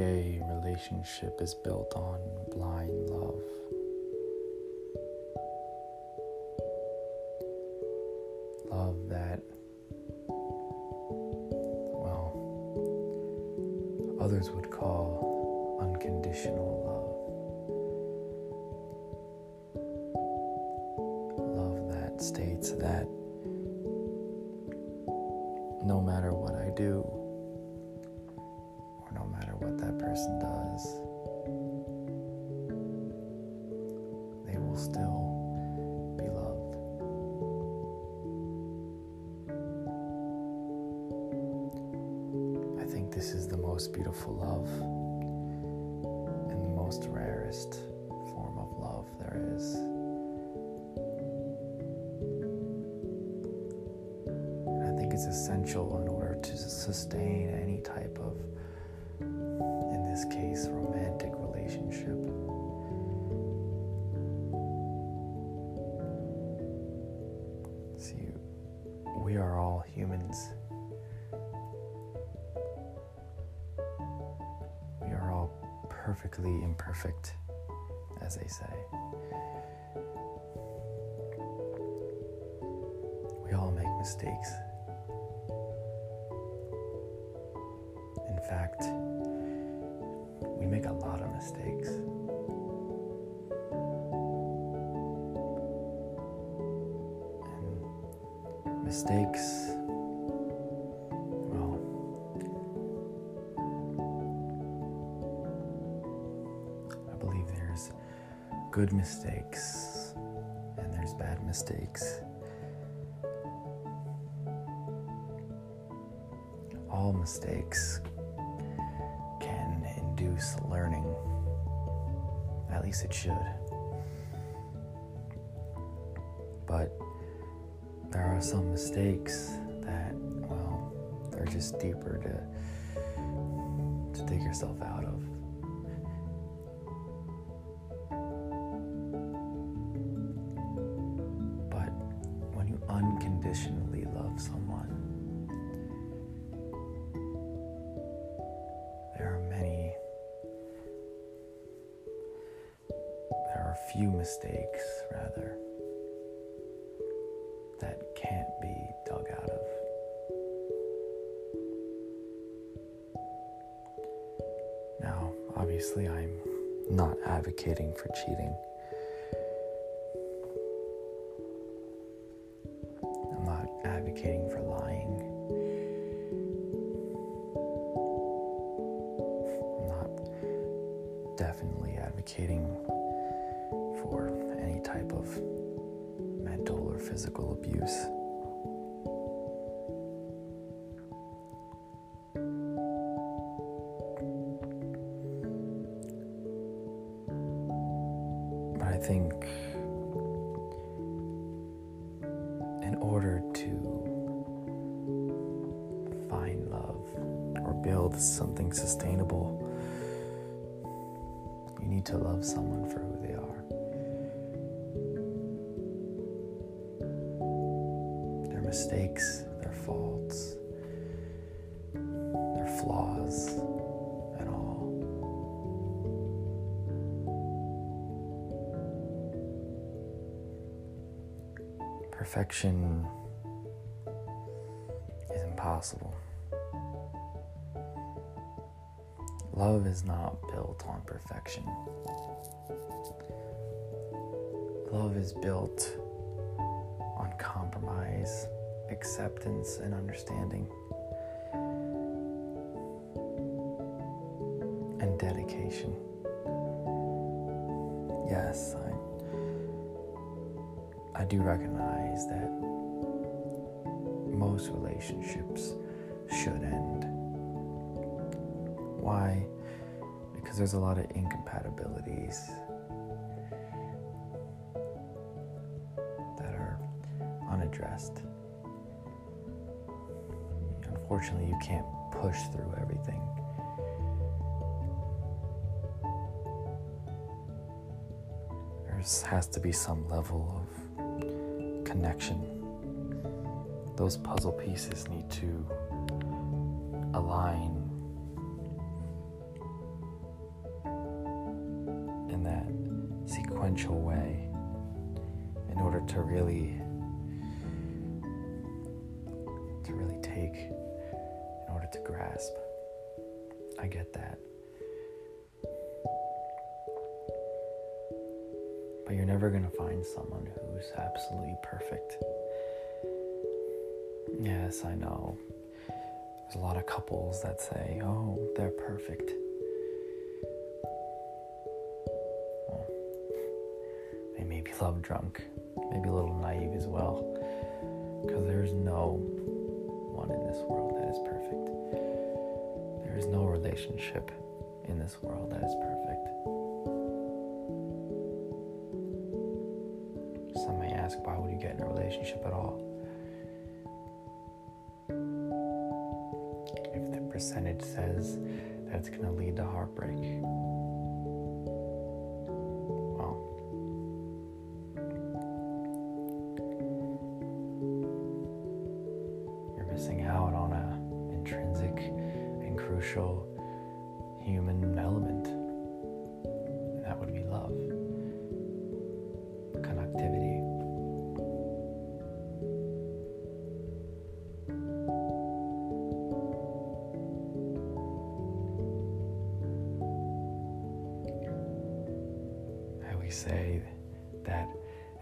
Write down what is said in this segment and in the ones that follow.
a relationship is built on blind love. Love that, well, others would call unconditional love. Person does, they will still be loved. I think this is the most beautiful love and the most rarest form of love there is. I think it's essential in order to sustain any type of this case, romantic relationship. See, we are all humans. We are all perfectly imperfect, as they say. We all make mistakes. In fact, we make a lot of mistakes. And mistakes, well, I believe there's good mistakes and there's bad mistakes. All mistakes induce learning. At least it should. But there are some mistakes that, well, they're just deeper to, to dig yourself out of. Few mistakes, rather, that can't be dug out of. Now, obviously, I'm not advocating for cheating. I'm not advocating for lying. I'm not definitely advocating physical abuse. But I think in order to find love or build something sustainable, you need to love someone for who they are. Mistakes, their faults, their flaws, and all. Perfection is impossible. Love is not built on perfection. Love is built acceptance and understanding and dedication. Yes, I I do recognize that most relationships should end. Why? Because there's a lot of incompatibilities that are unaddressed unfortunately, you can't push through everything. There has to be some level of connection. Those puzzle pieces need to align in that sequential way in order to really to really take to grasp. I get that. But you're never going to find someone who's absolutely perfect. Yes i know. There's a lot of couples that say oh they're perfect. Well, they may be love drunk, maybe a little naive as well, because there's no one in this world. There is no relationship in this world that is perfect. Some may ask, why would you get in a relationship at all? If the percentage says that it's going to lead to heartbreak, crucial human element. And that would be love, connectivity. I always say that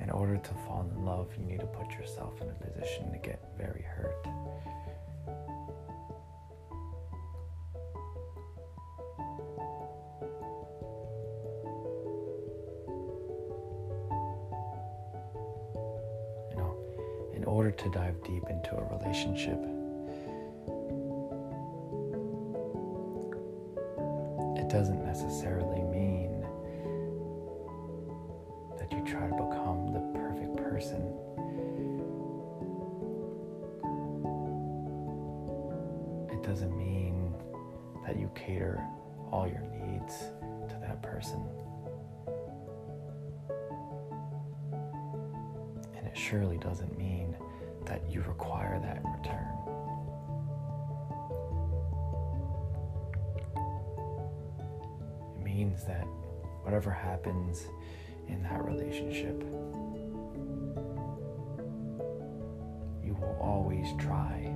in order to fall in love, you need to put yourself in a position to get very hurt. Order to dive deep into a relationship. It doesn't necessarily mean that you try to become the perfect person. It doesn't mean that you cater all your needs to that person. Surely doesn't mean that you require that in return. It means that whatever happens in that relationship, you will always try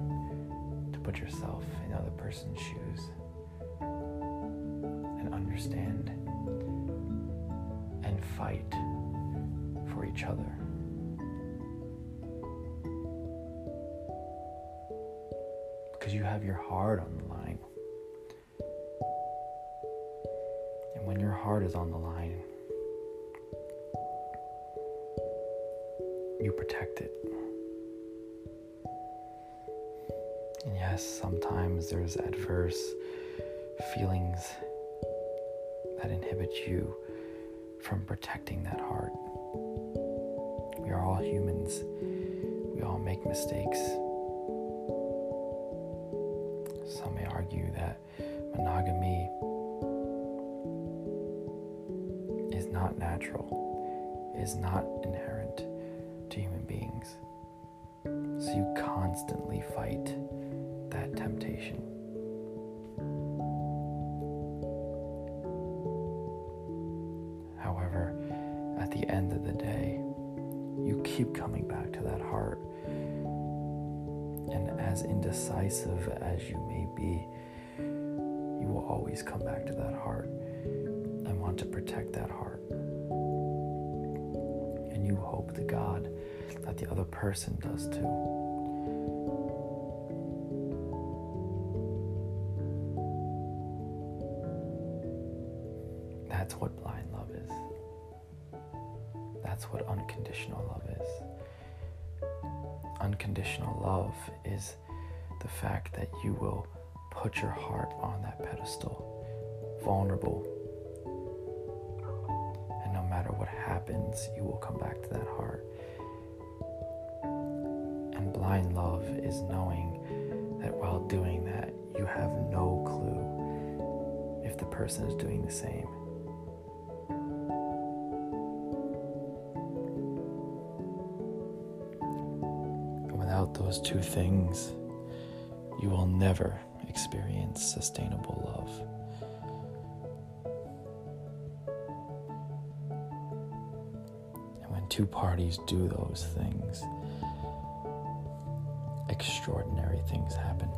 to put yourself in other person's shoes and understand and fight for each other. You have your heart on the line. And when your heart is on the line, you protect it. And yes, sometimes there's adverse feelings that inhibit you from protecting that heart. We are all humans, we all make mistakes. Some may argue that monogamy is not natural, is not inherent to human beings. So you constantly fight that temptation. However, at the end of the day, you keep coming back to that heart and as indecisive as you may be, you will always come back to that heart and want to protect that heart. And you hope to God that the other person does too. That's what blind love is. That's what unconditional love is unconditional love is the fact that you will put your heart on that pedestal, vulnerable. And no matter what happens, you will come back to that heart. And blind love is knowing that while doing that, you have no clue if the person is doing the same. those two things, you will never experience sustainable love. And when two parties do those things, extraordinary things happen.